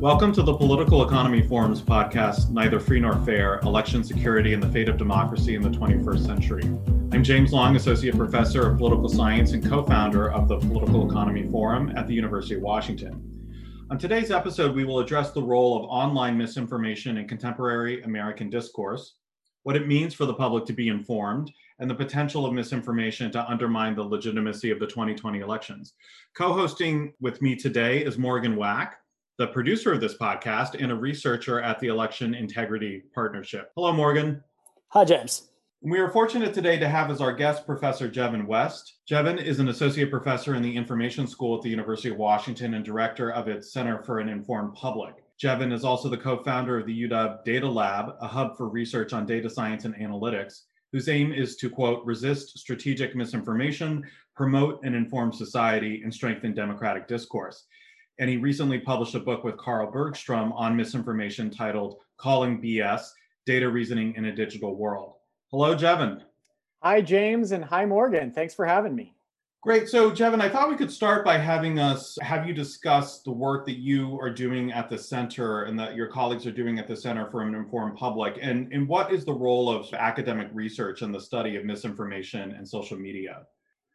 Welcome to the Political Economy Forum's podcast, Neither Free Nor Fair Election Security and the Fate of Democracy in the 21st Century. I'm James Long, Associate Professor of Political Science and co founder of the Political Economy Forum at the University of Washington. On today's episode, we will address the role of online misinformation in contemporary American discourse, what it means for the public to be informed, and the potential of misinformation to undermine the legitimacy of the 2020 elections. Co hosting with me today is Morgan Wack the producer of this podcast and a researcher at the Election Integrity Partnership. Hello, Morgan. Hi, James. We are fortunate today to have as our guest Professor Jevin West. Jevin is an associate professor in the Information School at the University of Washington and director of its Center for an Informed Public. Jevin is also the co founder of the UW Data Lab, a hub for research on data science and analytics, whose aim is to, quote, resist strategic misinformation, promote an informed society, and strengthen democratic discourse and he recently published a book with Carl Bergstrom on misinformation titled Calling BS Data Reasoning in a Digital World. Hello, Jevin. Hi, James, and hi, Morgan. Thanks for having me. Great. So, Jevin, I thought we could start by having us have you discuss the work that you are doing at the center and that your colleagues are doing at the Center for an Informed Public. And, and what is the role of academic research in the study of misinformation and social media?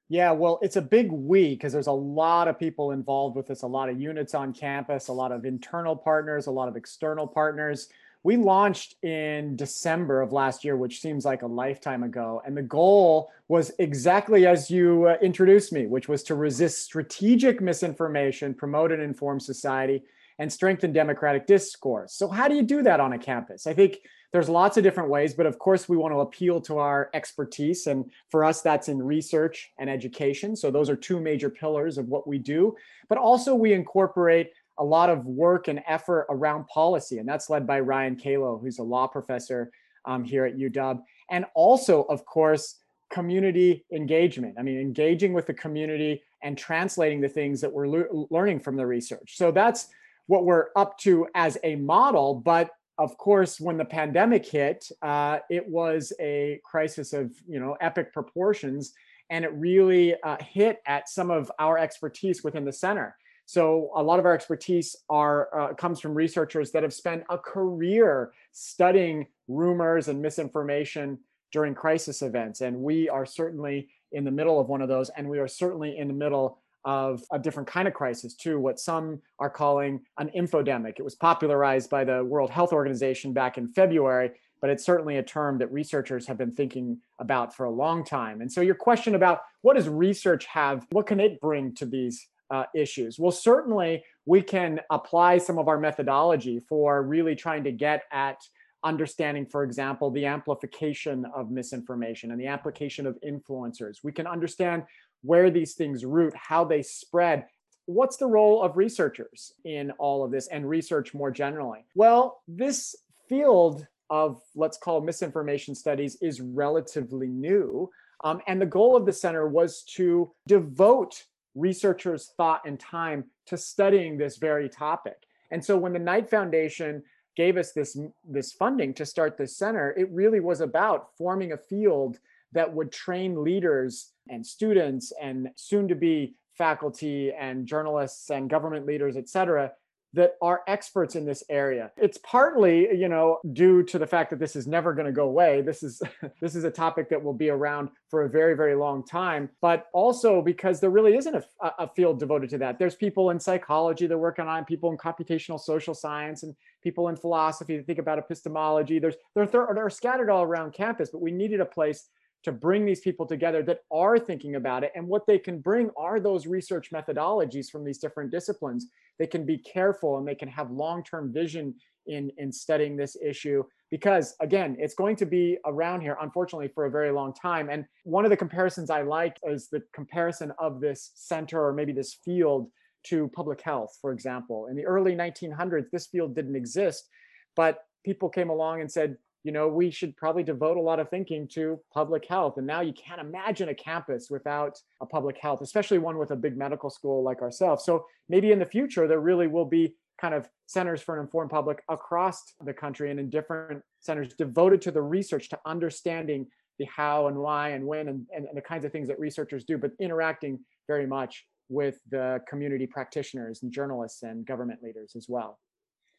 Yeah, well, it's a big we because there's a lot of people involved with this, a lot of units on campus, a lot of internal partners, a lot of external partners. We launched in December of last year, which seems like a lifetime ago. And the goal was exactly as you uh, introduced me, which was to resist strategic misinformation, promote an informed society, and strengthen democratic discourse. So, how do you do that on a campus? I think there's lots of different ways, but of course, we want to appeal to our expertise. And for us, that's in research and education. So those are two major pillars of what we do. But also, we incorporate a lot of work and effort around policy, and that's led by Ryan Calo, who's a law professor um, here at UW. And also, of course, community engagement. I mean, engaging with the community and translating the things that we're le- learning from the research. So that's what we're up to as a model. But of course, when the pandemic hit, uh, it was a crisis of you know epic proportions, and it really uh, hit at some of our expertise within the center. So a lot of our expertise are uh, comes from researchers that have spent a career studying rumors and misinformation during crisis events, and we are certainly in the middle of one of those, and we are certainly in the middle of a different kind of crisis too what some are calling an infodemic. It was popularized by the world health organization back in february but it's certainly a term that researchers have been thinking about for a long time. And so your question about what does research have what can it bring to these uh, issues? Well certainly we can apply some of our methodology for really trying to get at understanding, for example, the amplification of misinformation and the application of influencers. We can understand where these things root, how they spread. What's the role of researchers in all of this and research more generally? Well, this field of let's call misinformation studies is relatively new. Um, and the goal of the center was to devote researchers' thought and time to studying this very topic. And so when the Knight Foundation gave us this, this funding to start this center, it really was about forming a field that would train leaders and students and soon to be faculty and journalists and government leaders, et cetera, that are experts in this area. It's partly, you know, due to the fact that this is never going to go away. This is this is a topic that will be around for a very very long time, but also because there really isn't a, a field devoted to that. There's people in psychology that are working on people in computational social science and people in philosophy that think about epistemology. There's they're, they're scattered all around campus, but we needed a place to bring these people together that are thinking about it. And what they can bring are those research methodologies from these different disciplines. They can be careful and they can have long term vision in, in studying this issue because, again, it's going to be around here, unfortunately, for a very long time. And one of the comparisons I like is the comparison of this center or maybe this field to public health, for example. In the early 1900s, this field didn't exist, but people came along and said, you know, we should probably devote a lot of thinking to public health. And now you can't imagine a campus without a public health, especially one with a big medical school like ourselves. So maybe in the future, there really will be kind of centers for an informed public across the country and in different centers devoted to the research, to understanding the how and why and when and, and, and the kinds of things that researchers do, but interacting very much with the community practitioners and journalists and government leaders as well.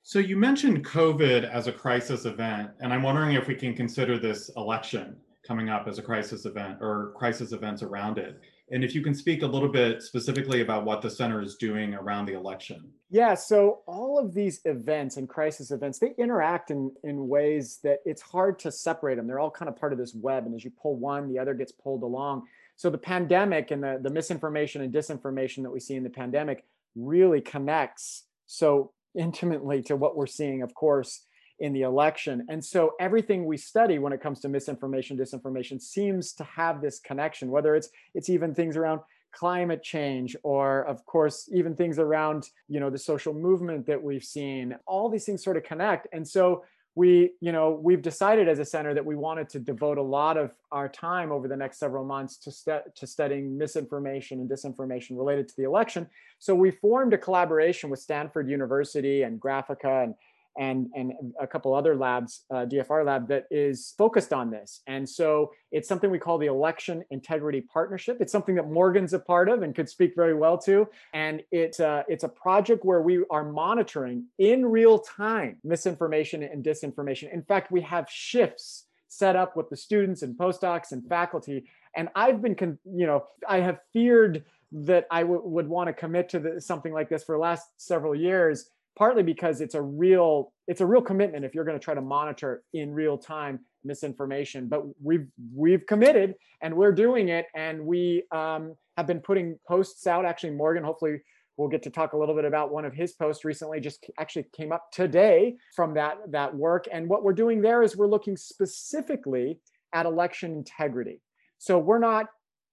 So you mentioned COVID as a crisis event, and I'm wondering if we can consider this election coming up as a crisis event or crisis events around it. And if you can speak a little bit specifically about what the center is doing around the election. Yeah, so all of these events and crisis events, they interact in, in ways that it's hard to separate them. They're all kind of part of this web. And as you pull one, the other gets pulled along. So the pandemic and the, the misinformation and disinformation that we see in the pandemic really connects so intimately to what we're seeing, of course, in the election. And so everything we study when it comes to misinformation, disinformation seems to have this connection, whether it's it's even things around climate change or of course even things around you know the social movement that we've seen all these things sort of connect and so we you know we've decided as a center that we wanted to devote a lot of our time over the next several months to, st- to studying misinformation and disinformation related to the election. So we formed a collaboration with stanford university and Graphika and and and a couple other labs, uh, DFR lab that is focused on this. And so it's something we call the Election Integrity Partnership. It's something that Morgan's a part of and could speak very well to. And it's uh, it's a project where we are monitoring in real time misinformation and disinformation. In fact, we have shifts set up with the students and postdocs and faculty. And I've been, con- you know, I have feared that I w- would want to commit to the, something like this for the last several years partly because it's a real it's a real commitment if you're going to try to monitor in real time misinformation. But we've we've committed and we're doing it and we um, have been putting posts out. Actually morgan hopefully we'll get to talk a little bit about one of his posts recently just actually came up today from that that work. And what we're doing there is we're looking specifically at election integrity. So we're not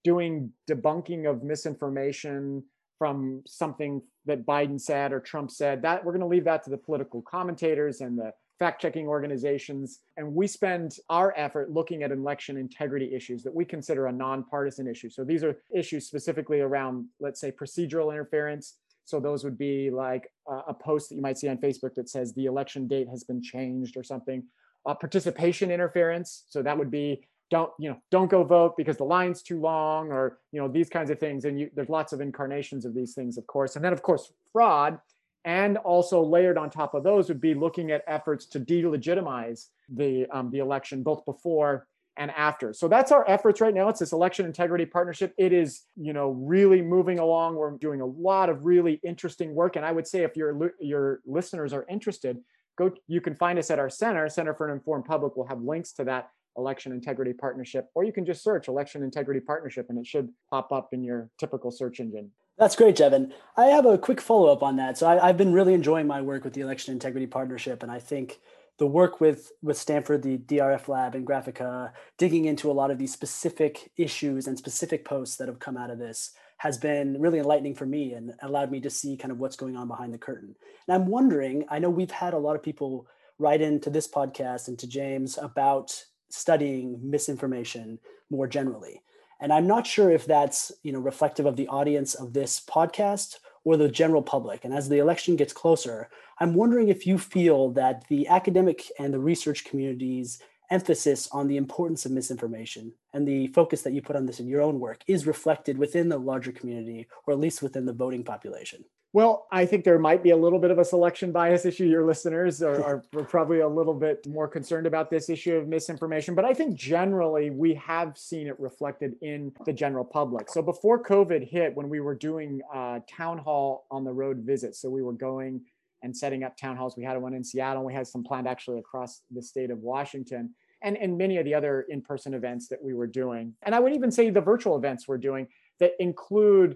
doing debunking of misinformation from something that Biden said or Trump said. That we're going to leave that to the political commentators and the fact-checking organizations and we spend our effort looking at election integrity issues that we consider a nonpartisan issue. So these are issues specifically around let's say procedural interference. So those would be like a post that you might see on Facebook that says the election date has been changed or something. Uh, participation interference. So that would be don't you know don't go vote because the line's too long or you know these kinds of things. And you, there's lots of incarnations of these things of course. And then of course fraud and also layered on top of those would be looking at efforts to delegitimize the um, the election both before and after. So that's our efforts right now. It's this election integrity partnership. It is you know really moving along. We're doing a lot of really interesting work. And i would say if your your listeners are interested go you can find us at our center. Center for an informed public we'll have links to that election integrity partnership, or you can just search election integrity partnership and it should pop up in your typical search engine. That's great, Jevin. I have a quick follow up on that. So I, have been really enjoying my work with the election integrity partnership, and I think the work with with Stanford, the DRF lab, and Graphika, digging into a lot of these specific issues and specific posts that have come out of this has been really enlightening for me and allowed me to see kind of what's going on behind the curtain. And I'm wondering, I know we've had a lot of people write into this podcast and to James about studying misinformation more generally. And I'm not sure if that's you know reflective of the audience of this podcast or the general public. And as the election gets closer, I'm wondering if you feel that the academic and the research community's emphasis on the importance of misinformation and the focus that you put on this in your own work is reflected within the larger community or at least within the voting population. Well, I think there might be a little bit of a selection bias issue. Your listeners are, are, probably a little bit more concerned about this issue of misinformation, but I think generally we have seen it reflected in the general public. So before COVID hit, when we were doing uh, town hall on the road visits, so we were going and setting up town halls. We had one in Seattle. We had some planned actually across the state of Washington. And, and many of the other in-person events that we were doing. And I would even say the virtual events we're doing that include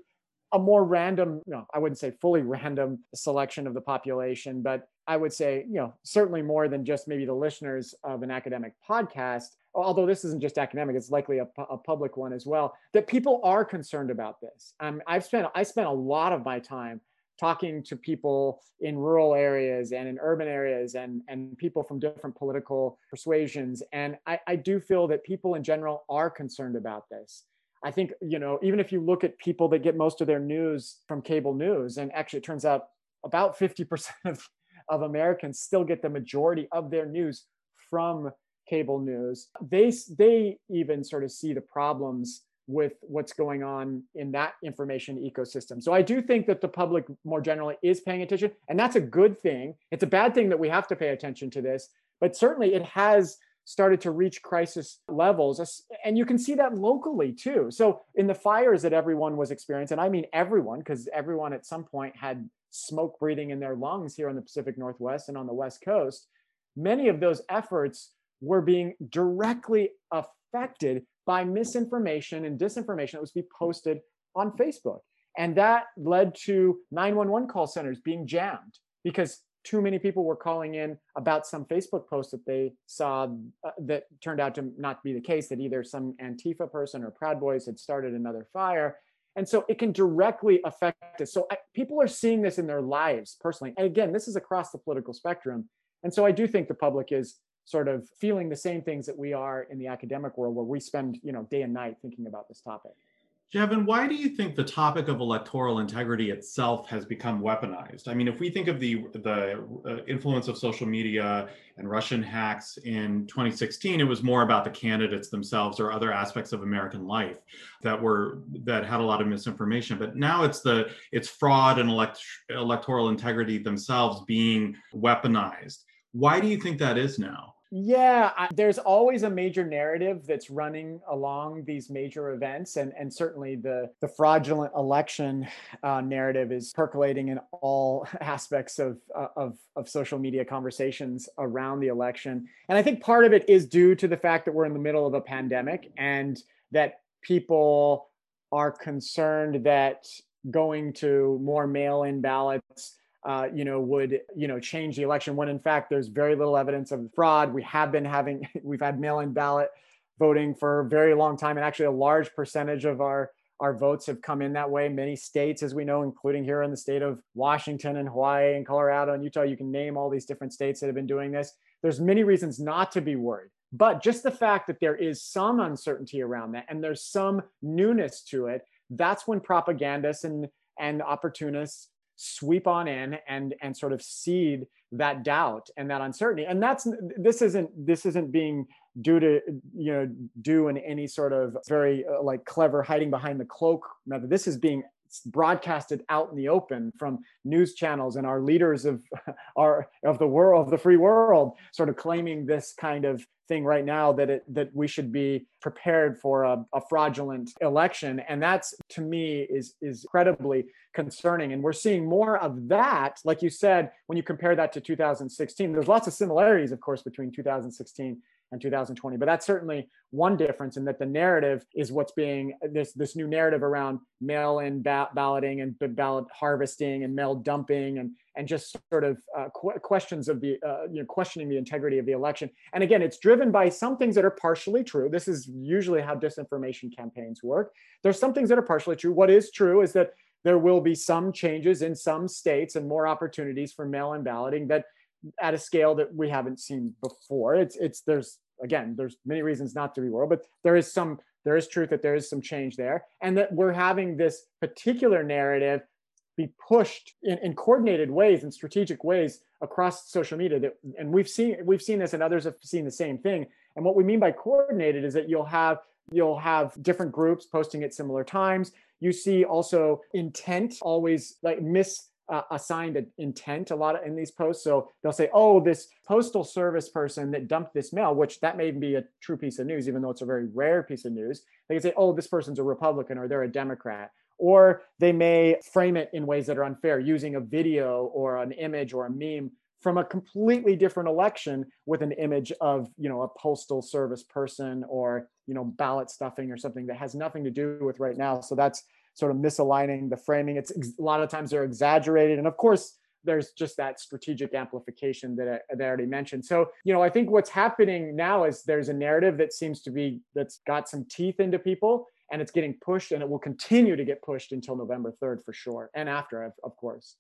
a more random, no, I wouldn't say fully random selection of the population, but I would say, you know, certainly more than just maybe the listeners of an academic podcast, although this isn't just academic, it's likely a, a public one as well, that people are concerned about this. Um, I've spent, I spent a lot of my time talking to people in rural areas and in urban areas and, and people from different political persuasions. And I, I do feel that people in general are concerned about this. I think, you know, even if you look at people that get most of their news from cable news, and actually it turns out about 50% of, of Americans still get the majority of their news from cable news. They, they even sort of see the problems with what's going on in that information ecosystem. So I do think that the public more generally is paying attention, and that's a good thing. It's a bad thing that we have to pay attention to this, but certainly it has started to reach crisis levels. And you can see that locally too. So in the fires that everyone was experiencing, and I mean everyone, because everyone at some point had smoke breathing in their lungs here in the Pacific Northwest and on the West Coast, many of those efforts were being directly affected by misinformation and disinformation that was being posted on Facebook. And that led to 911 call centers being jammed because too many people were calling in about some Facebook post that they saw uh, that turned out to not be the case, that either some Antifa person or Proud Boys had started another fire. And so it can directly affect us. So I, people are seeing this in their lives personally. And again, this is across the political spectrum. And so I do think the public is sort of feeling the same things that we are in the academic world where we spend, you know, day and night thinking about this topic. Jevin, why do you think the topic of electoral integrity itself has become weaponized? I mean, if we think of the the uh, influence of social media and Russian hacks in 2016, it was more about the candidates themselves or other aspects of American life that were that had a lot of misinformation. But now it's the it's fraud and elect, electoral integrity themselves being weaponized. Why do you think that is now? Yeah, I, there's always a major narrative that's running along these major events, and and certainly the the fraudulent election uh, narrative is percolating in all aspects of uh, of of social media conversations around the election. And I think part of it is due to the fact that we're in the middle of a pandemic, and that people are concerned that going to more mail-in ballots uh, you know, would you know change the election when in fact there's very little evidence of fraud. We have been having we've had mail-in ballot voting for a very long time, and actually a large percentage of our our votes have come in that way. Many states, as we know, including here in the state of Washington and Hawaii and Colorado and Utah, you can name all these different states that have been doing this. There's many reasons not to be worried. But just the fact that there is some uncertainty around that and there's some newness to it, that's when propagandists and, and opportunists sweep on in and and sort of seed that doubt and that uncertainty. And that's this isn't this isn't being due to you know do in any sort of very uh, like clever hiding behind the cloak method. This is being broadcasted out in the open from news channels and our leaders of our of the world of the free world sort of claiming this kind of thing right now that it that we should be prepared for a, a fraudulent election. And that's to me is is incredibly concerning. And we're seeing more of that like you said when you compare that to 2016 there's lots of similarities of course between 2016 and 2020. But that's certainly one difference in that the narrative is what's being this this new narrative around mail-in ba- balloting and ballot harvesting and mail dumping and and just sort of uh, qu- questions of the uh, you know questioning the integrity of the election. And again, it's driven by some things that are partially true. This is usually how disinformation campaigns work. There's some things that are partially true. What is true is that there will be some changes in some states and more opportunities for mail-in balloting that at a scale that we haven't seen before. It's it's there's again there's many reasons not to be worried, but there is some there is truth that there is some change there, and that we're having this particular narrative be pushed in, in coordinated ways and strategic ways across social media. That and we've seen we've seen this, and others have seen the same thing. And what we mean by coordinated is that you'll have you'll have different groups posting at similar times. You see also intent always like miss uh, assigned an intent a lot of, in these posts. So they'll say, "Oh, this postal service person that dumped this mail," which that may be a true piece of news, even though it's a very rare piece of news. They can say, "Oh, this person's a Republican or they're a Democrat," or they may frame it in ways that are unfair, using a video or an image or a meme from a completely different election with an image of you know a postal service person or you know ballot stuffing or something that has nothing to do with right now so that's sort of misaligning the framing. It's a lot of times they're exaggerated. And of course, there's just that strategic amplification that I, that I already mentioned. So, you know, I think what's happening now is there's a narrative that seems to be that's got some teeth into people and it's getting pushed and it will continue to get pushed until November 3rd for sure and after, of, of course.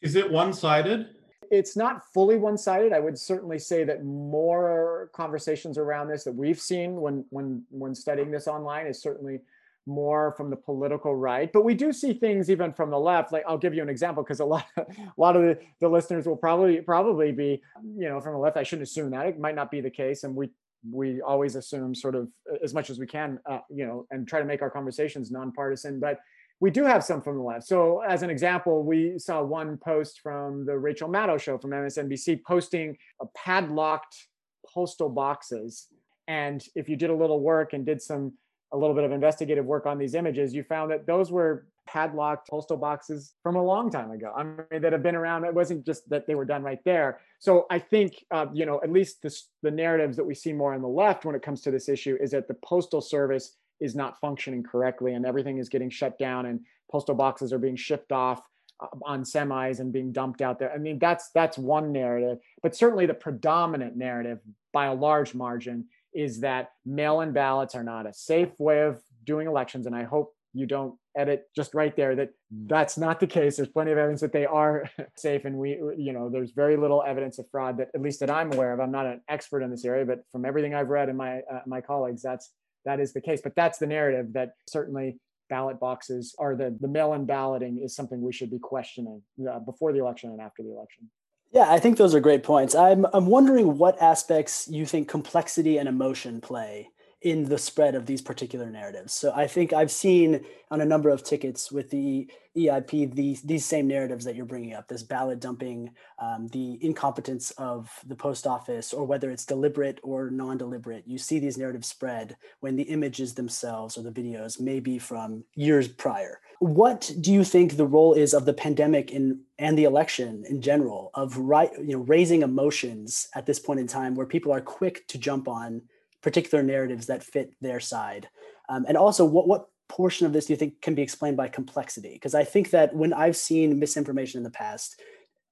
Is it one sided? It's not fully one sided. I would certainly say that more conversations around this that we've seen when when when studying this online is certainly more from the political right but we do see things even from the left like i'll give you an example because a lot a lot of the, the listeners will probably probably be you know from the left i shouldn't assume that it might not be the case and we we always assume sort of as much as we can, uh, you know, and try to make our conversations nonpartisan. But we do have some from the left. So, as an example, we saw one post from the Rachel Maddow show from MSNBC posting a padlocked postal boxes. And if you did a little work and did some a little bit of investigative work on these images, you found that those were padlocked postal boxes from a long time ago. I mean, that have been around. It wasn't just that they were done right there. So I think, uh, you know, at least this, the narratives that we see more on the left when it comes to this issue is that the postal service is not functioning correctly and everything is getting shut down and postal boxes are being shipped off uh, on semis and being dumped out there. I mean, that's that's one narrative, but certainly the predominant narrative by a large margin is that mail-in ballots are not a safe way of doing elections and I hope you don't edit just right there that that's not the case there's plenty of evidence that they are safe and we you know there's very little evidence of fraud that at least that i'm aware of i'm not an expert in this area but from everything i've read and my uh, my colleagues that's that is the case. But that's the narrative that certainly ballot boxes are the, the mail-in balloting is something we should be questioning uh, before the election and after the election. Yeah, I think those are great points. I'm I'm wondering what aspects you think complexity and emotion play in the spread of these particular narratives. So I think I've seen on a number of tickets with the EIP these these same narratives that you're bringing up: this ballot dumping, um, the incompetence of the post office, or whether it's deliberate or non-deliberate. You see these narratives spread when the images themselves or the videos may be from years prior. What do you think the role is of the pandemic in and the election in general of right you know raising emotions at this point in time where people are quick to jump on particular narratives that fit their side? Um, and also, what what portion of this do you think can be explained by complexity? Because I think that when I've seen misinformation in the past,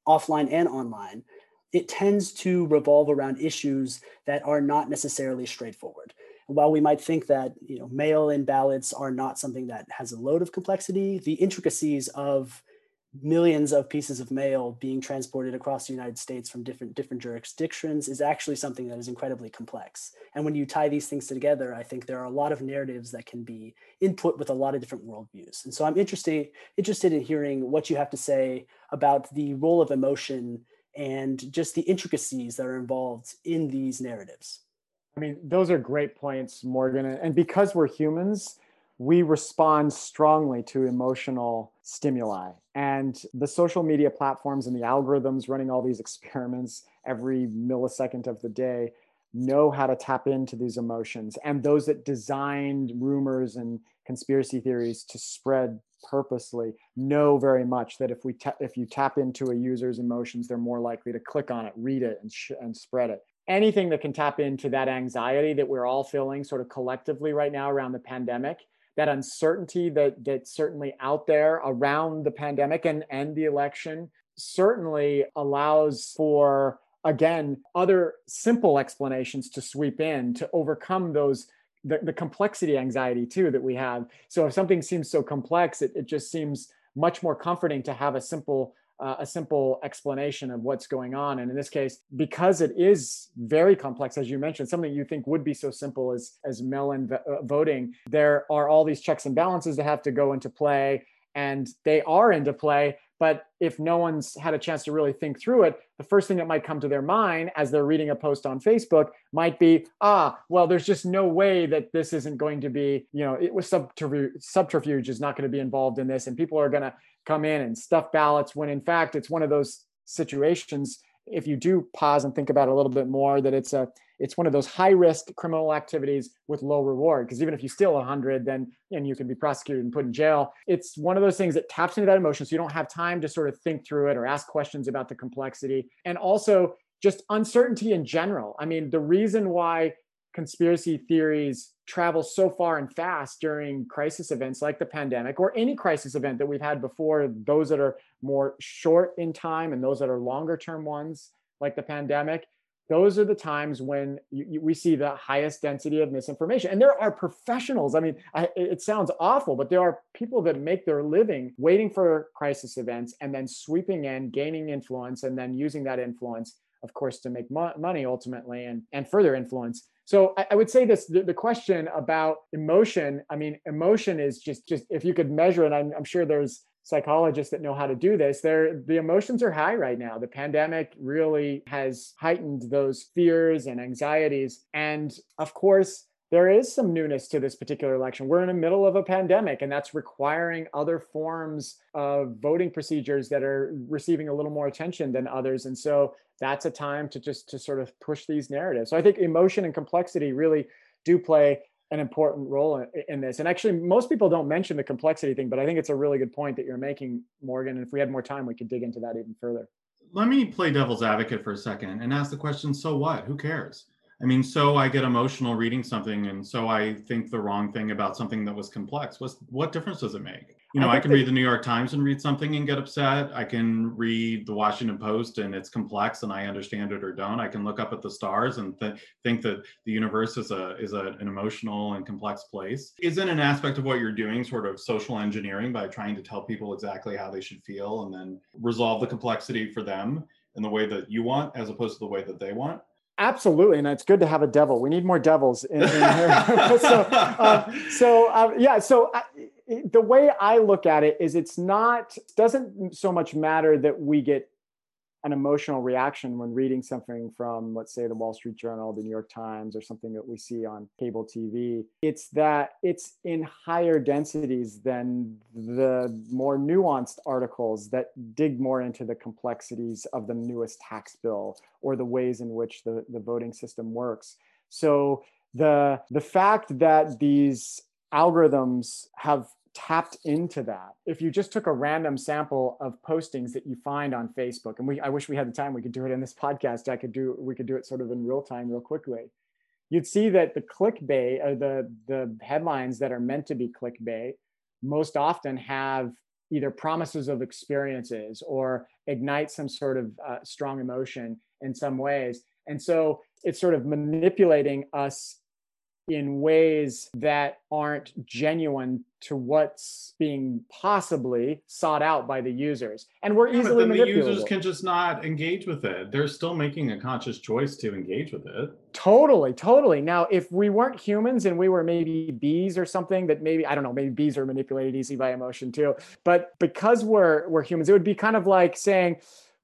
offline and online, it tends to revolve around issues that are not necessarily straightforward. while we might think that you know mail-in ballots are not something that has a load of complexity, the intricacies of millions of pieces of mail being transported across the United States from different different jurisdictions is actually something that is incredibly complex. And when you tie these things together, I think there are a lot of narratives that can be input with a lot of different worldviews. And so I'm interested interested in hearing what you have to say about the role of emotion and just the intricacies that are involved in these narratives. I mean, those are great points, Morgan. And because we're humans, we respond strongly to emotional stimuli. And the social media platforms and the algorithms running all these experiments every millisecond of the day know how to tap into these emotions. And those that designed rumors and conspiracy theories to spread purposely know very much that if we ta- if you tap into a user's emotions, they're more likely to click on it, read it, and, sh- and spread it. Anything that can tap into that anxiety that we're all feeling sort of collectively right now around the pandemic that uncertainty that that's certainly out there around the pandemic and and the election certainly allows for again other simple explanations to sweep in to overcome those the, the complexity anxiety too that we have. So if something seems so complex it, it just seems much more comforting to have a simple uh, a simple explanation of what's going on. And in this case, because it is very complex, as you mentioned, something you think would be so simple as as v- uh, voting, there are all these checks and balances that have to go into play, and they are into play. But if no one's had a chance to really think through it, the first thing that might come to their mind as they're reading a post on Facebook might be, ah, well, there's just no way that this isn't going to be, you know, it was subterfuge, subterfuge is not going to be involved in this, and people are going to come in and stuff ballots when in fact it's one of those situations if you do pause and think about it a little bit more that it's a it's one of those high risk criminal activities with low reward. Because even if you steal 100 then and you can be prosecuted and put in jail. It's one of those things that taps into that emotion so you don't have time to sort of think through it or ask questions about the complexity. And also just uncertainty in general. I mean the reason why conspiracy theories travel so far and fast during crisis events like the pandemic or any crisis event that we've had before, those that are more short in time and those that are longer term ones like the pandemic, those are the times when you, you, we see the highest density of misinformation. And there are professionals. I mean, I, it sounds awful, but there are people that make their living waiting for crisis events and then sweeping in, gaining influence, and then using that influence, of course, to make mo- money ultimately and, and further influence so I, I would say this: the, the, question about emotion. I mean, emotion is just just if you could measure it. I'm, I'm sure there's psychologists that know how to do this the emotions are high right now the pandemic really has heightened those fears and anxieties and of course there is some newness to this particular election. We're in the middle of a pandemic, and that's requiring other forms of voting procedures that are receiving a little more attention than others. And so that's a time to just to sort of push these narratives. So I think emotion and complexity really do play an important role in, in, this. And actually, most people don't mention the complexity thing, but I think it's a really good point that you're making, Morgan. And if we had more time, we could dig into that even further. Let me play devil's advocate for a second and ask the question so what? Who cares? I mean, so I get emotional reading something, and so I think the wrong thing about something that was complex. What's, what difference does it make? You know, I, I can read the New York Times and read something and get upset. I can read the Washington Post and it's complex and I understand it or don't. I can look up at the stars and th- think that the universe is a is a, an emotional and complex place. Isn't an aspect of what you're doing sort of social engineering by trying to tell people exactly how they should feel and then resolve the complexity for them in the way that you want as opposed to the way that they want? Absolutely, and it's good to have a devil. We need more devils in, in here. so, uh, so uh, yeah. So the way I look at it is, it's not doesn't so much matter that we get an emotional reaction when reading something from, let's say, the Wall Street Journal, the New York Times, or something that we see on cable TV. It's that it's in higher densities than the more nuanced articles that dig more into the complexities of the newest tax bill or the ways in which the, the voting system works. So the the fact that these algorithms have tapped into that. If you just took a random sample of postings that you find on Facebook, and we I wish we had the time we could do it in this podcast. I could do we could do it sort of in real time, real quickly. You'd see that the clickbait or the the headlines that are meant to be clickbait most often have either promises of experiences or ignite some sort of uh, strong emotion in some ways. And so it's sort of manipulating us in ways that aren't genuine to what's being possibly sought out by the users. And we're yeah, easily but then the users can just not engage with it. They're still making a conscious choice to engage with it. Totally totally. Now if we weren't humans and we were maybe bees or something that maybe i don't know maybe bees are manipulated easy by emotion too but because we're we're humans it would be kind of like saying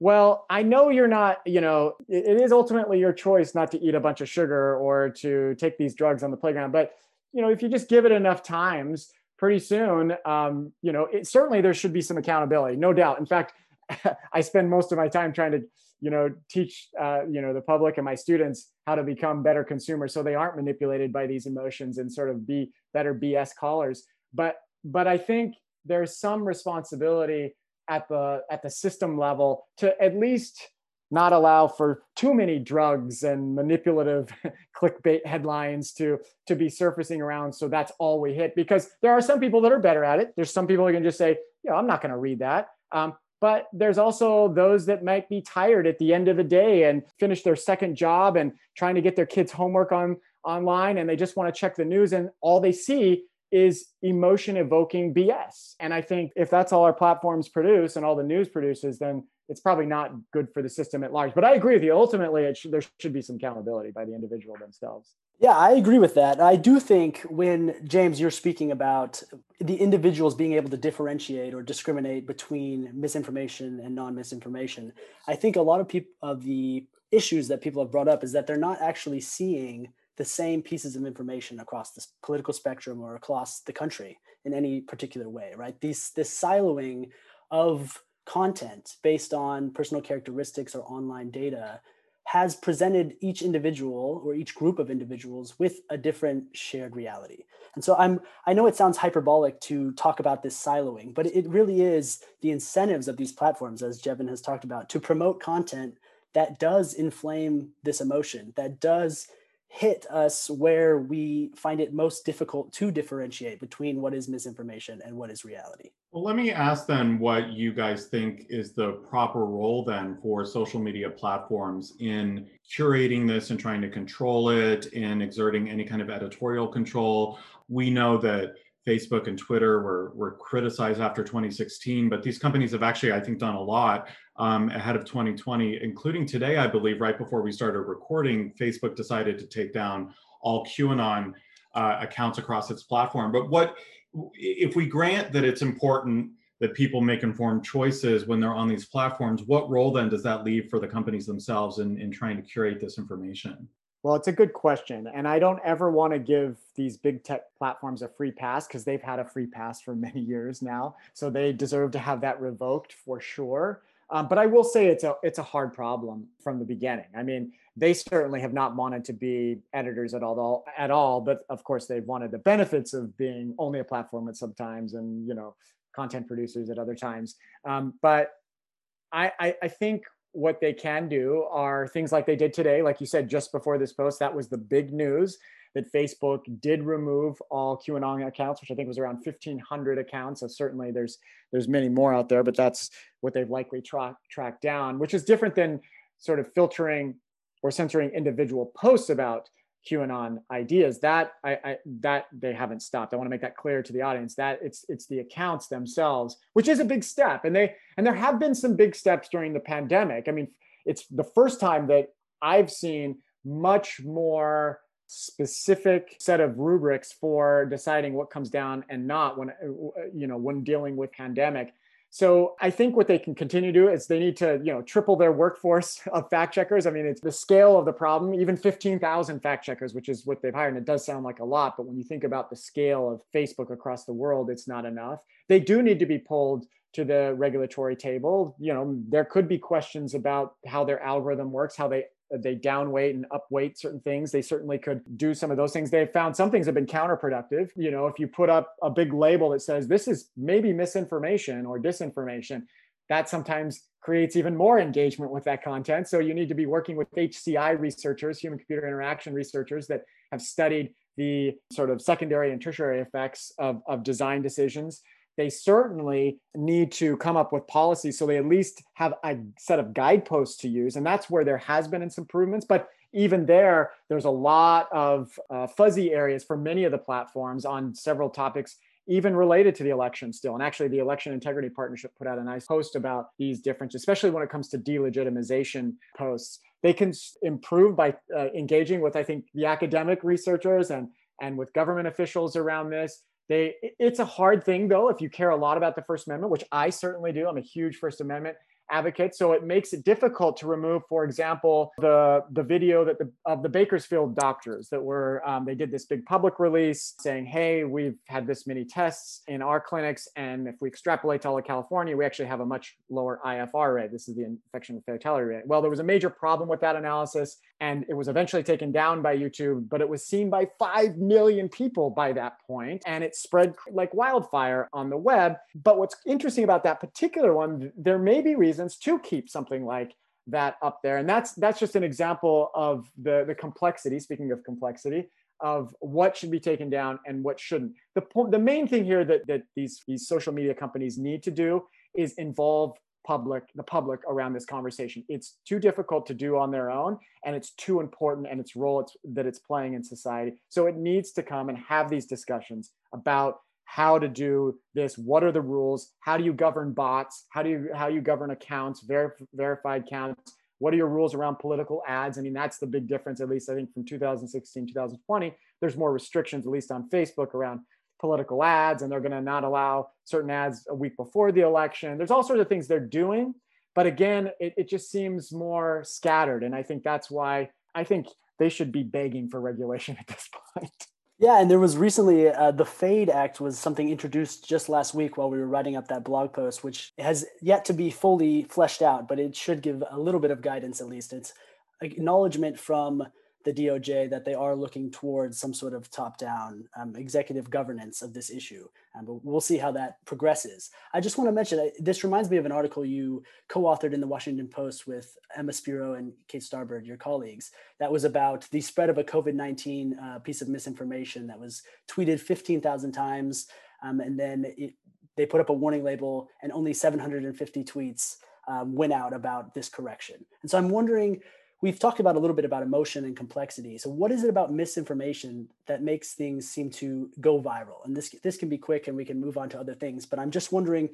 well, I know you're not, you know, it, is ultimately your choice not to eat a bunch of sugar or to take these drugs on the playground. But, you know, if you just give it enough times, pretty soon, um, you know, it, certainly there should be some accountability, no doubt. In fact, I spend most of my time trying to, you know, teach, uh, you know, the public and my students how to become better consumers so they aren't manipulated by these emotions and sort of be better BS callers. But, but I think there's some responsibility at the at the system level to at least not allow for too many drugs and manipulative clickbait headlines to to be surfacing around. So that's all we hit because there are some people that are better at it. There's some people who can just say yeah i'm not going to read that. Um, but there's also those that might be tired at the end of the day and finish their second job and trying to get their kids homework on online and they just want to check the news and all they see is emotion evoking BS. And I think if that's all our platforms produce and all the news produces, then it's probably not good for the system at large. But I agree with you. Ultimately, there should be some accountability by the individual themselves. Yeah, I agree with that. I do think when James, you're speaking about the individuals being able to differentiate or discriminate between misinformation and non-misinformation, I think a lot of people of the issues that people have brought up is that they're not actually seeing the same pieces of information across the political spectrum or across the country in any particular way, right? These this siloing of content based on personal characteristics or online data has presented each individual or each group of individuals with a different shared reality. And so I'm I know it sounds hyperbolic to talk about this siloing, but it really is the incentives of these platforms as Jevin has talked about to promote content that does inflame this emotion, that does hit us where we find it most difficult to differentiate between what is misinformation and what is reality. Well, let me ask then what you guys think is the proper role then for social media platforms in curating this and trying to control it, in exerting any kind of editorial control. We know that Facebook and Twitter were, were criticized after 2016, but these companies have actually, I think, done a lot um, ahead of 2020, including today, I believe, right before we started recording, Facebook decided to take down all QAnon uh, accounts across its platform. But what if we grant that it's important that people make informed choices when they're on these platforms, what role then does that leave for the companies themselves in, in trying to curate this information? Well, it's a good question. And I don't ever want to give these big tech platforms a free pass because they've had a free pass for many years now. So they deserve to have that revoked for sure. Um, but I will say it's a it's a hard problem from the beginning. I mean, they certainly have not wanted to be editors at all at all, but of course they've wanted the benefits of being only a platform at sometimes and you know content producers at other times. Um, but I, I I think what they can do are things like they did today, like you said just before this post. That was the big news that Facebook did remove all QAnon accounts, which I think was around 1,500 accounts. So certainly there's there's many more out there, but that's what they've likely tra- tracked down, which is different than sort of filtering or censoring individual posts about QAnon ideas. That I, I, that they haven't stopped. I want to make that clear to the audience that it's it's the accounts themselves, which is a big step. And they and there have been some big steps during the pandemic. I mean, it's the first time that I've seen much more specific set of rubrics for deciding what comes down and not when you know when dealing with pandemic so I think what they can continue to do is they need to, you know, triple their workforce of fact checkers. I mean, it's the scale of the problem, even 15,000 fact checkers, which is what they've hired. And it does sound like a lot, but when you think about the scale of Facebook across the world, it's not enough. They do need to be pulled to the regulatory table. You know, there could be questions about how their algorithm works, how they Uh, they downweight and upweight certain things. They certainly could do some of those things. They've found some things have been counterproductive. You know, if you put up a big label that says this is maybe misinformation or disinformation, that sometimes creates even more engagement with that content. So you need to be working with HCI researchers, human computer interaction researchers that have studied the sort of secondary and tertiary effects of, of design decisions they certainly need to come up with policies so they at least have a set of guideposts to use. And that's where there has been some improvements. But even there, there's a lot of uh, fuzzy areas for many of the platforms on several topics, even related to the election still. And actually, the Election Integrity Partnership put out a nice post about these differences, especially when it comes to delegitimization posts. They can improve by uh, engaging with, I think, the academic researchers and and with government officials around this they it's a hard thing though if you care a lot about the First Amendment, which I certainly do. I'm a huge First Amendment advocate. So it makes it difficult to remove, for example, the the video that the of the Bakersfield doctors that were um, they did this big public release saying, hey, we've had this many tests in our clinics, and if we extrapolate to all of California, we actually have a much lower IFR rate. This is the infection fatality rate. Well, there was a major problem with that analysis, and it was eventually taken down by YouTube, but it was seen by five million people by that point, and it spread like wildfire on the web. But what's interesting about that particular one, there may be reasons reasons to keep something like that up there. And that's that's just an example of the, the complexity, speaking of complexity, of what should be taken down and what shouldn't. The, the main thing here that, that these, these social media companies need to do is involve public the public around this conversation it's too difficult to do on their own and it's too important and its role it's, that it's playing in society so it needs to come and have these discussions about how to do this what are the rules how do you govern bots how do you how you govern accounts verif- verified accounts what are your rules around political ads? I mean that's the big difference at least i think from 2016 2020 there's more restrictions at least on facebook around political ads and they're going to not allow certain ads a week before the election. There's all sorts of things they're doing but again it, it just seems more scattered and i think that's why i think they should be begging for regulation at this point yeah, and there was recently uh, the Fade Act was something introduced just last week while we were writing up that blog post, which has yet to be fully fleshed out, but it should give a little bit of guidance at least. It's acknowledgement from the DOJ that they are looking towards some sort of top-down um, executive governance of this issue. Um, but we'll see how that progresses. I just want to mention this reminds me of an article you co-authored in the Washington Post with Emma Spiro and Kate Starbird, your colleagues. That was about the spread of a COVID-19 uh, piece of misinformation that was tweeted 15,000 times, um, and then it, they put up a warning label, and only 750 tweets um, went out about this correction. And so I'm wondering we've talked about a little bit about emotion and complexity. So what is it about misinformation that makes things seem to go viral? And this this can be quick and we can move on to other things, but I'm just wondering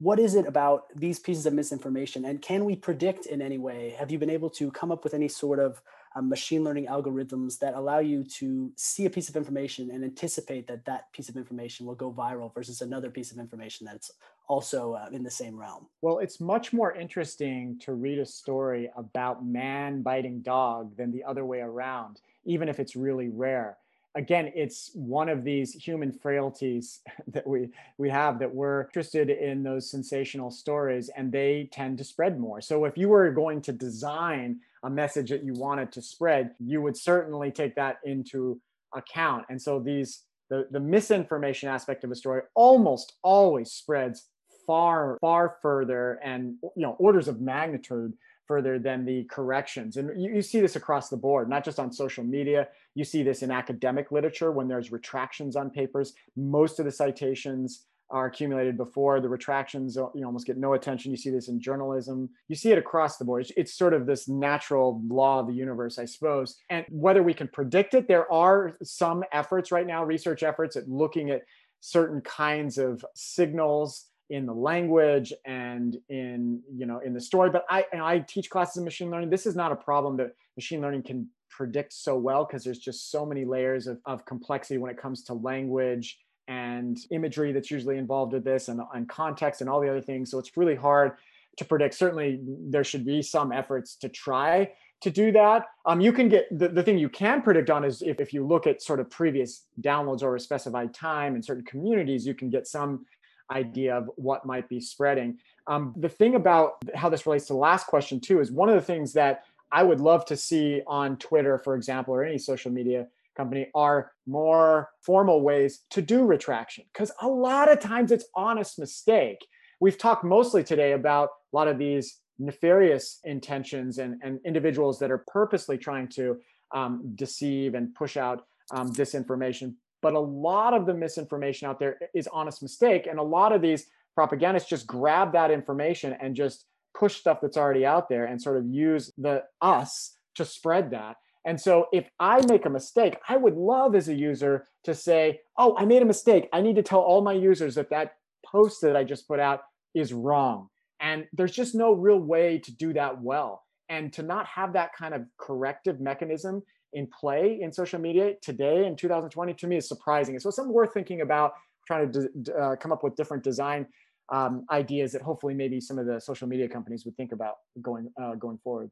what is it about these pieces of misinformation and can we predict in any way? Have you been able to come up with any sort of um, machine learning algorithms that allow you to see a piece of information and anticipate that that piece of information will go viral versus another piece of information that's also uh, in the same realm. Well, it's much more interesting to read a story about man biting dog than the other way around, even if it's really rare. Again, it's one of these human frailties that we we have that we're interested in those sensational stories and they tend to spread more. So if you were going to design a message that you wanted to spread, you would certainly take that into account. And so these the, the misinformation aspect of a story almost always spreads far far further and you know orders of magnitude further than the corrections. And you, you, see this across the board not just on social media. You see this in academic literature when there's retractions on papers. Most of the citations are accumulated before the retractions you almost get no attention. You see this in journalism. You see it across the board. It's, it's sort of this natural law of the universe i suppose. And whether we can predict it there are some efforts right now research efforts at looking at certain kinds of signals in the language and in you know in the story but i i teach classes in machine learning. This is not a problem that machine learning can predict so well because there's just so many layers of, of complexity when it comes to language and imagery that's usually involved with this and, and context and all the other things. So it's really hard to predict. Certainly there should be some efforts to try to do that. Um, you can get the, the thing you can predict on is if, if you look at sort of previous downloads over a specified time in certain communities you can get some idea of what might be spreading. Um, the thing about how this relates to the last question, too, is one of the things that I would love to see on Twitter, for example, or any social media company are more formal ways to do retraction because a lot of times it's honest mistake. We've talked mostly today about a lot of these nefarious intentions and, and individuals that are purposely trying to um, deceive and push out um, disinformation but a lot of the misinformation out there is honest mistake and a lot of these propagandists just grab that information and just push stuff that's already out there and sort of use the us to spread that. And so if i make a mistake i would love as a user to say oh i made a mistake. I need to tell all my users that that post that i just put out is wrong. And there's just no real way to do that well. And to not have that kind of corrective mechanism in play in social media today in 2020 to me is surprising. So something worth thinking about trying to uh, come up with different design um, ideas that hopefully maybe some of the social media companies would think about going uh, going forward.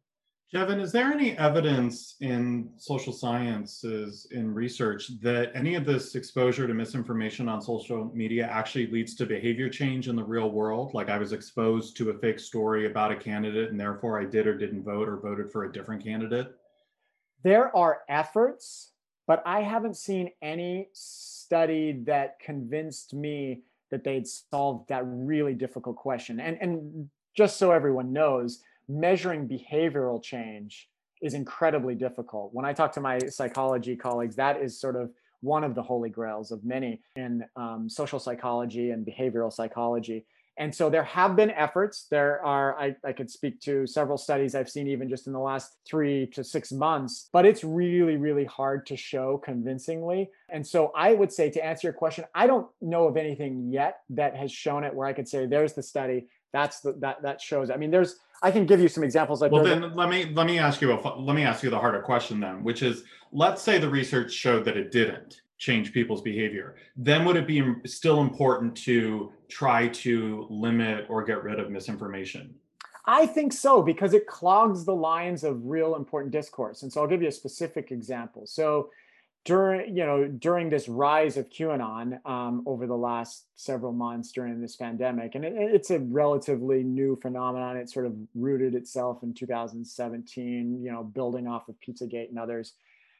Jevin, is there any evidence in social sciences in research that any of this exposure to misinformation on social media actually leads to behavior change in the real world? Like I was exposed to a fake story about a candidate and therefore I did or didn't vote or voted for a different candidate? There are efforts, but I haven't seen any study that convinced me that they'd solved that really difficult question. And, and just so everyone knows, measuring behavioral change is incredibly difficult. When I talk to my psychology colleagues, that is sort of one of the holy grails of many in um, social psychology and behavioral psychology. And so there have been efforts. There are, I, I could speak to several studies I've seen even just in the last three to six months, but it's really, really hard to show convincingly. And so I would say to answer your question, I don't know of anything yet that has shown it where I could say, there's the study. That's the, that, that shows. I mean, there's, I can give you some examples. Like well, then let me, let me ask you a, let me ask you the harder question then, which is, let's say the research showed that it didn't change people's behavior, then would it be still important to try to limit or get rid of misinformation? I think so because it clogs the lines of real important discourse. And so I'll give you a specific example. So during you know during this rise of QAnon um, over the last several months during this pandemic, and it, it's a relatively new phenomenon. It sort of rooted itself in 2017, you know, building off of PizzaGate and others.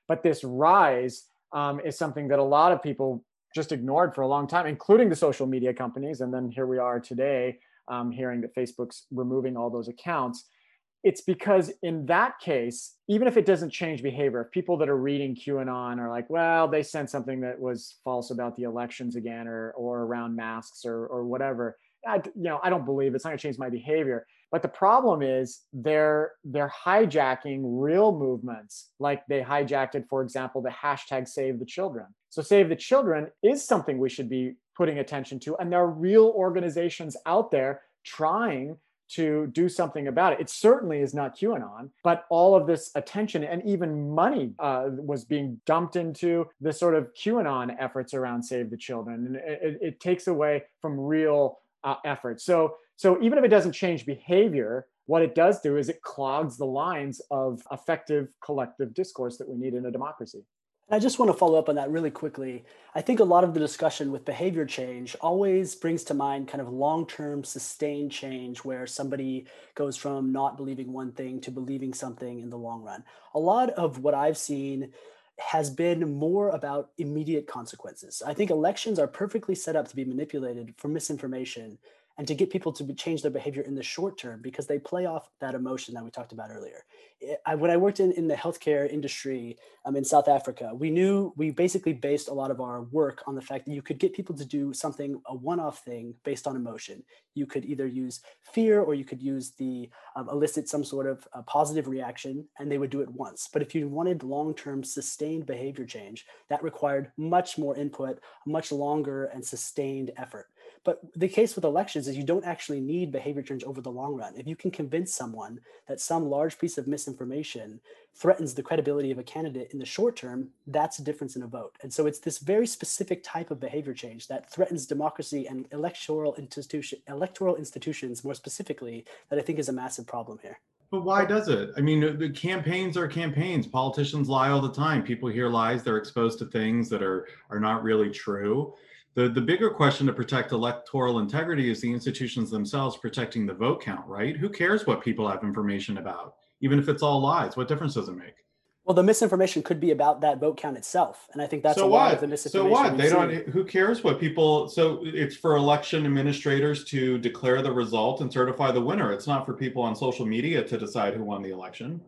But this rise um, is something that a lot of people just ignored for a long time, including the social media companies. And then here we are today, um, hearing that Facebook's removing all those accounts. It's because in that case, even if it doesn't change behavior, if people that are reading QAnon are like, well, they sent something that was false about the elections again, or or around masks, or or whatever, I, you know, I don't believe it's not going to change my behavior. But the problem is they're they're hijacking real movements, like they hijacked it, for example, the hashtag Save the Children. So Save the Children is something we should be putting attention to, and there are real organizations out there trying to do something about it. It certainly is not QAnon, but all of this attention and even money uh, was being dumped into the sort of QAnon efforts around Save the Children. And it, it, takes away from real uh, efforts. So so even if it doesn't change behavior, what it does do is it clogs the lines of effective collective discourse that we need in a democracy. I just want to follow up on that really quickly. I think a lot of the discussion with behavior change always brings to mind kind of long term sustained change where somebody goes from not believing one thing to believing something in the long run. A lot of what I've seen has been more about immediate consequences. I think elections are perfectly set up to be manipulated for misinformation and to get people to change their behavior in the short term because they play off that emotion that we talked about earlier. I, when I worked in, in the healthcare industry um, in South Africa, we knew we basically based a lot of our work on the fact that you could get people to do something, a one off thing based on emotion. You could either use fear or you could use the um, elicit some sort of positive reaction and they would do it once. But if you wanted long term sustained behavior change, that required much more input, much longer and sustained effort. But the case with elections is you don't actually need behavior change over the long run. If you can convince someone that some large piece of misinformation threatens the credibility of a candidate in the short term, that's a difference in a vote. And so it's this very specific type of behavior change that threatens democracy and electoral institution electoral institutions more specifically that I think is a massive problem here. But why does it? I mean, the campaigns are campaigns. Politicians lie all the time. People hear lies. They're exposed to things that are are not really true. The, the bigger question to protect electoral integrity is the institutions themselves protecting the vote count, right? Who cares what people have information about? Even if it's all lies, what difference does it make? Well, the misinformation could be about that vote count itself, and I think that's so a what? lot of the misinformation. So what? They don't. Who cares what people? So it's for election administrators to declare the result and certify the winner. It's not for people on social media to decide who won the election.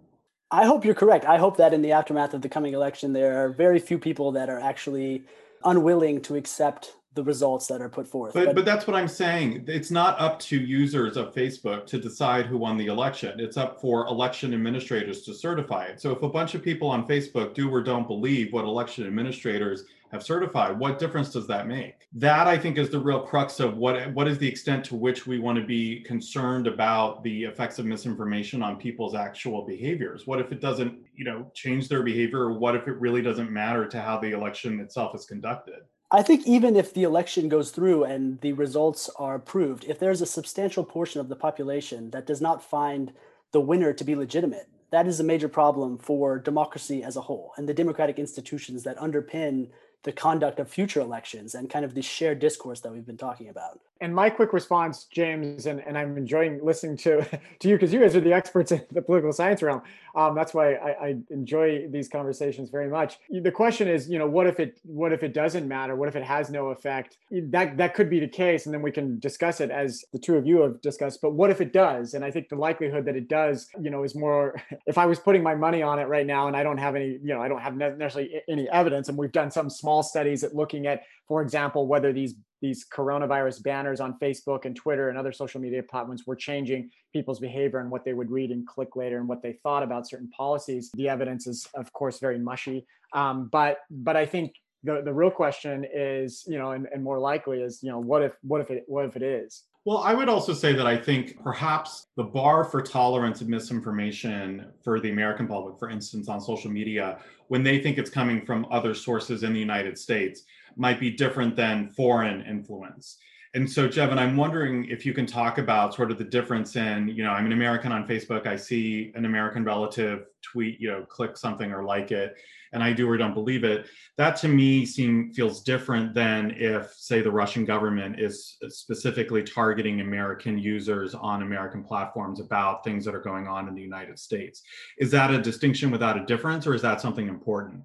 I hope you're correct. I hope that in the aftermath of the coming election, there are very few people that are actually unwilling to accept the results that are put forth. But, but, but that's what I'm saying. It's not up to users of Facebook to decide who won the election. It's up for election administrators to certify it. So if a bunch of people on Facebook do or don't believe what election administrators have certified, what difference does that make? That I think is the real crux of what what is the extent to which we want to be concerned about the effects of misinformation on people's actual behaviors. What if it doesn't, you know, change their behavior what if it really doesn't matter to how the election itself is conducted? I think even if the election goes through and the results are approved, if there's a substantial portion of the population that does not find the winner to be legitimate, that is a major problem for democracy as a whole and the democratic institutions that underpin the conduct of future elections and kind of the shared discourse that we've been talking about. And my quick response, James, and, and I'm enjoying listening to, to you because you guys are the experts in the political science realm. Um, that's why I, I, enjoy these conversations very much. The question is, you know, what if it what if it doesn't matter? What if it has no effect? That that could be the case, and then we can discuss it as the two of you have discussed. But what if it does? And I think the likelihood that it does, you know, is more. If I was putting my money on it right now, and I don't have any, you know, I don't have necessarily any evidence, and we've done some small studies at looking at, for example, whether these these coronavirus banners on Facebook and Twitter and other social media platforms were changing people's behavior and what they would read and click later and what they thought about certain policies. The evidence is, of course, very mushy. Um, but but I think the the real question is, you know, and, and more likely is, you know, what if what if it what if it is? Well, I would also say that I think perhaps the bar for tolerance of misinformation for the American public, for instance, on social media, when they think it's coming from other sources in the United States, might be different than foreign influence. And so, Jevin, I'm wondering if you can talk about sort of the difference in, you know, I'm an American on Facebook. I see an American relative tweet, you know, click something or like it, and I do or don't believe it. That to me seem feels different than if, say, the Russian government is specifically targeting American users on American platforms about things that are going on in the United States. Is that a distinction without a difference, or is that something important?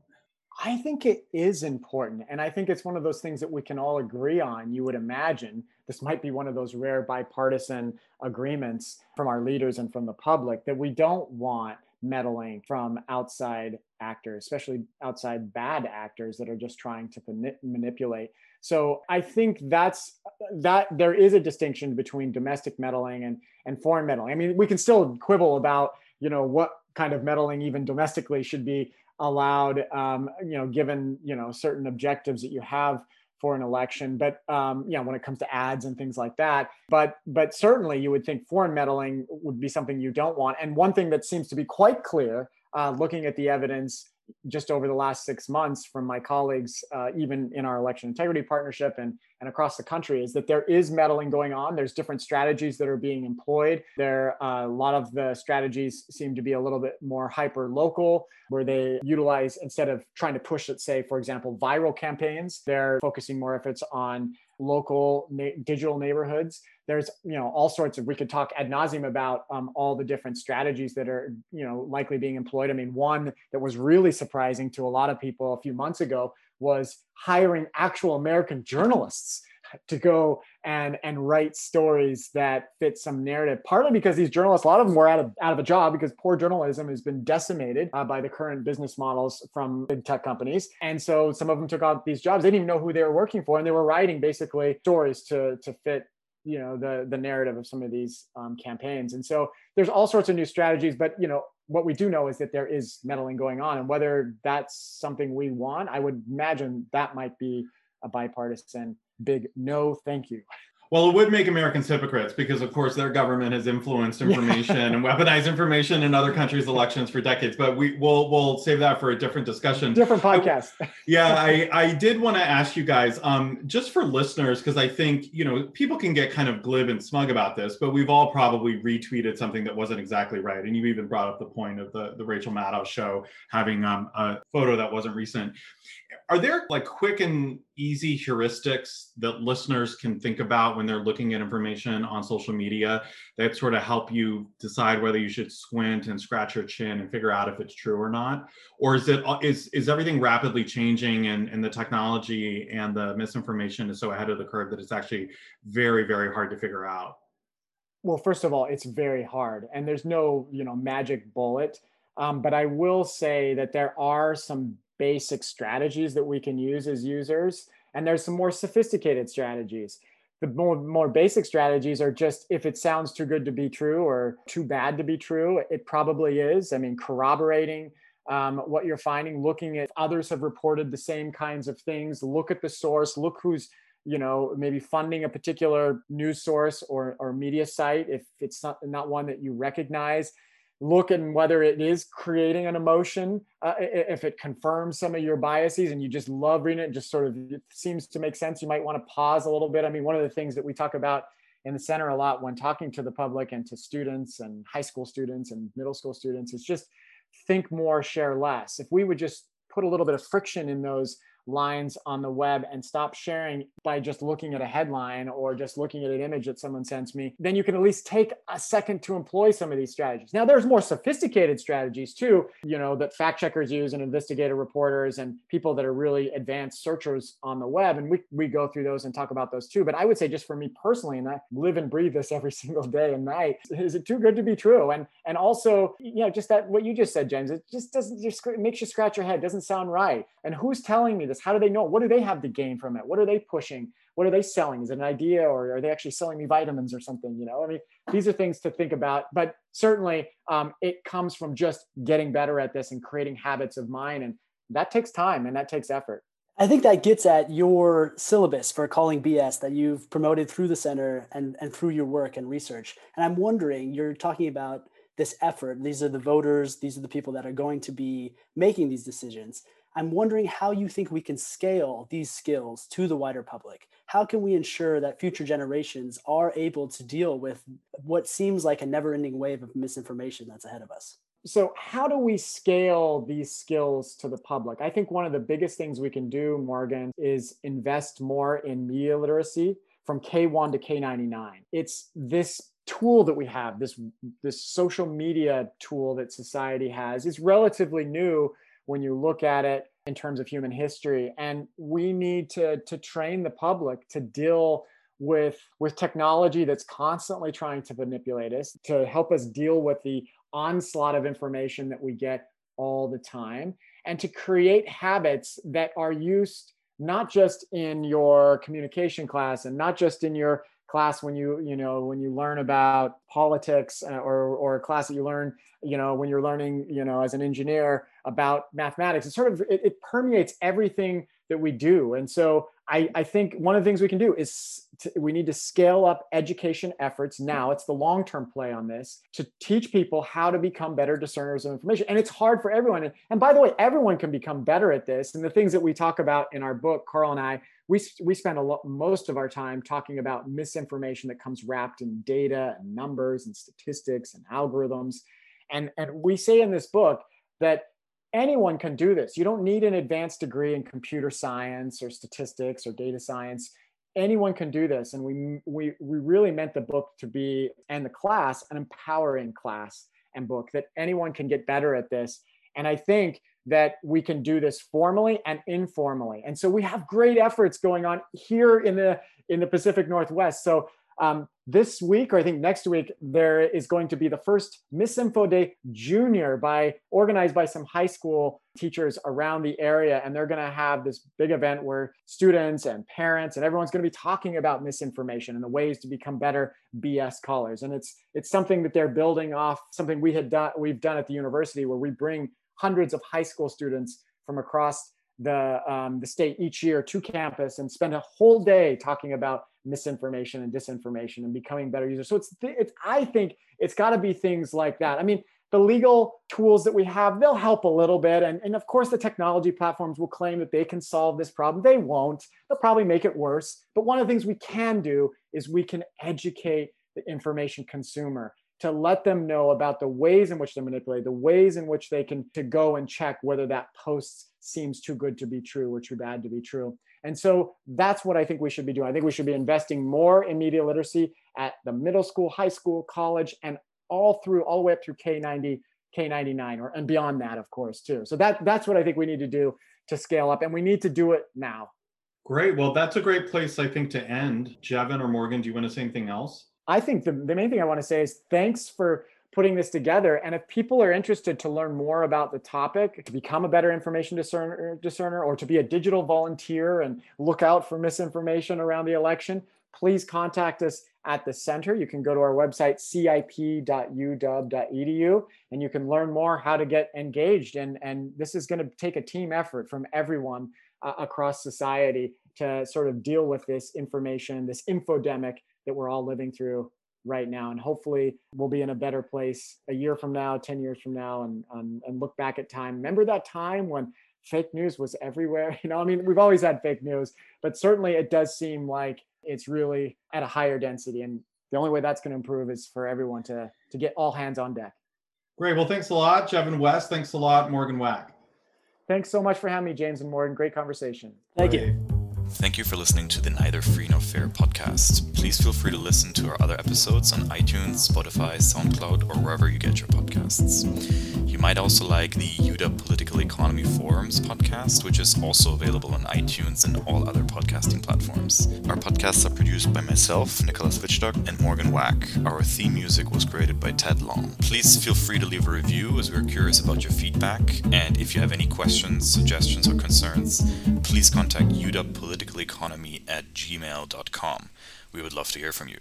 I think it is important. And I think it's one of those things that we can all agree on. You would imagine this might be one of those rare bipartisan agreements from our leaders and from the public that we don't want meddling from outside actors, especially outside bad actors that are just trying to manipulate. So I think that's that there is a distinction between domestic meddling and and foreign meddling. I mean, we can still quibble about you know what kind of meddling even domestically should be allowed, um, you know, given you know certain objectives that you have for an election. But um, know, when it comes to ads and things like that, but but certainly you would think foreign meddling would be something you don't want. And one thing that seems to be quite clear, uh, looking at the evidence just over the last six months from my colleagues, uh, even in our election integrity partnership and, and across the country, is that there is meddling going on. There's different strategies that are being employed. There, uh, a lot of the strategies seem to be a little bit more hyper local, where they utilize instead of trying to push, let's say, for example, viral campaigns, they're focusing more efforts on local na- digital neighborhoods. There's you know all sorts of we could talk ad nauseum about um, all the different strategies that are you know likely being employed. I mean one that was really surprising to a lot of people a few months ago was hiring actual american journalists to go and and write stories that fit some narrative partly because these journalists a lot of them were out of out of a job because poor journalism has been decimated uh, by the current business models from big tech companies. And so some of them took on these jobs. They didn't even know who they were working for and they were writing basically stories to to fit you know the the narrative of some of these um, campaigns. And so there's all sorts of new strategies but you know what we do know is that there is meddling going on and whether that's something we want i would imagine that might be a bipartisan big no thank you well, it would make Americans hypocrites because, of course, their government has influenced information yeah. and weaponized information in other countries' elections for decades. But we will we'll save that for a different discussion. Different podcast. yeah, I, I did want to ask you guys, um, just for listeners, because I think you know people can get kind of glib and smug about this, but we've all probably retweeted something that wasn't exactly right. And you even brought up the point of the the Rachel Maddow show having um, a photo that wasn't recent are there like quick and easy heuristics that listeners can think about when they're looking at information on social media that sort of help you decide whether you should squint and scratch your chin and figure out if it's true or not? Or is it is is everything rapidly changing and, and the technology and the misinformation is so ahead of the curve that it's actually very very hard to figure out? Well first of all it's very hard and there's no you know magic bullet. Um, but i will say that there are some basic strategies that we can use as users. And there's some more sophisticated strategies. The more, more basic strategies are just if it sounds too good to be true or too bad to be true, it probably is. I mean, corroborating um, what you're finding, looking at others have reported the same kinds of things, look at the source, look who's you know maybe funding a particular news source or, or media site if it's not, not one that you recognize look at whether it is creating an emotion uh, if it confirms some of your biases and you just love reading it just sort of it seems to make sense you might want to pause a little bit. I mean one of the things that we talk about in the center a lot when talking to the public and to students and high school students and middle school students is just think more share less. If we would just put a little bit of friction in those lines on the web and stop sharing by just looking at a headline or just looking at an image that someone sends me, then you can at least take a second to employ some of these strategies. Now, there's more sophisticated strategies too, you know, that fact checkers use and investigative reporters and people that are really advanced searchers on the web. And we, we go through those and talk about those too. But I would say just for me personally, and I live and breathe this every single day and night, is it too good to be true? And and also, you know, just that what you just said, James, it just doesn't just makes you scratch your head, doesn't sound right. And who's telling me this? How do they know? What do they have to gain from it? What are they pushing? What are they selling? Is it an idea or are they actually selling me vitamins or something? You know, I mean, these are things to think about. But certainly, um, it comes from just getting better at this and creating habits of mind, and that takes time and that takes effort. I think that gets at your syllabus for calling BS that you've promoted through the center and, and through your work and research. And I'm wondering, you're talking about this effort. These are the voters, these are the people that are going to be making these decisions. I'm wondering how you think we can scale these skills to the wider public. How can we ensure that future generations are able to deal with what seems like a never ending wave of misinformation that's ahead of us? So, how do we scale these skills to the public? I think one of the biggest things we can do, Morgan, is invest more in media literacy from K1 to K99. It's this tool that we have, this, this social media tool that society has, is relatively new when you look at it in terms of human history. And we need to to train the public to deal with with technology that's constantly trying to manipulate us to help us deal with the onslaught of information that we get all the time and to create habits that are used not just in your communication class and not just in your class when you you know when you learn about politics uh, or or a class that you learn you know when you're learning you know as an engineer about mathematics it sort of it, it permeates everything that we do and so I, I think one of the things we can do is to, we need to scale up education efforts now. It's the long term play on this to teach people how to become better discerners of information. And it's hard for everyone. And, and by the way, everyone can become better at this. And the things that we talk about in our book, Carl and I, we, we spend a lot, most of our time talking about misinformation that comes wrapped in data and numbers and statistics and algorithms. And, and we say in this book that anyone can do this. You don't need an advanced degree in computer science or statistics or data science. Anyone can do this. And we, we, we really meant the book to be, and the class, an empowering class and book that anyone can get better at this. And I think that we can do this formally and informally. And so we have great efforts going on here in the in the Pacific Northwest. So um, this week, or I think next week, there is going to be the first Misinfo Day Junior by organized by some high school teachers around the area, and they're going to have this big event where students and parents and everyone's going to be talking about misinformation and the ways to become better BS callers. And it's it's something that they're building off something we had done we've done at the university where we bring hundreds of high school students from across the um, the state each year to campus and spend a whole day talking about misinformation and disinformation and becoming better users. So it's it's I think it's got to be things like that. I mean, the legal tools that we have they'll help a little bit, and and of course the technology platforms will claim that they can solve this problem. They won't. They'll probably make it worse. But one of the things we can do is we can educate the information consumer to let them know about the ways in which they're manipulated, the ways in which they can to go and check whether that post seems too good to be true or too bad to be true. And so that's what I think we should be doing. I think we should be investing more in media literacy at the middle school, high school, college, and all through all the way up through K90, K99, or and beyond that, of course, too. So that that's what I think we need to do to scale up, and we need to do it now. Great. Well, that's a great place, I think, to end. Jevin or Morgan, do you want to say anything else? I think the, the main thing I want to say is thanks for putting this together. And if people are interested to learn more about the topic, to become a better information discerner, discerner or to be a digital volunteer and look out for misinformation around the election, please contact us at the center. You can go to our website, cip.uw.edu, and you can learn more how to get engaged. And, and this is going to take a team effort from everyone uh, across society to sort of deal with this information, this infodemic that we're all living through right now. And hopefully we'll be in a better place a year from now 10 years from now and, and and look back at time. Remember that time when fake news was everywhere? You know i mean we've always had fake news but certainly it does seem like it's really at a higher density. And the only way that's going to improve is for everyone to to get all hands on deck. Great. Well thanks a lot jevin west thanks a lot morgan wack. Thanks so much for having me james and morgan. Great conversation. Thank great. you Thank you for listening to the Neither Free Nor Fair podcast. Please feel free to listen to our other episodes on iTunes, Spotify, SoundCloud, or wherever you get your podcasts. You might also like the UW Political Economy Forums podcast, which is also available on iTunes and all other podcasting platforms. Our podcasts are produced by myself, Nicholas Wittstock, and Morgan Wack. Our theme music was created by Ted Long. Please feel free to leave a review as we're curious about your feedback. And if you have any questions, suggestions, or concerns, please contact UW Political economy at gmail.com. We would love to hear from you.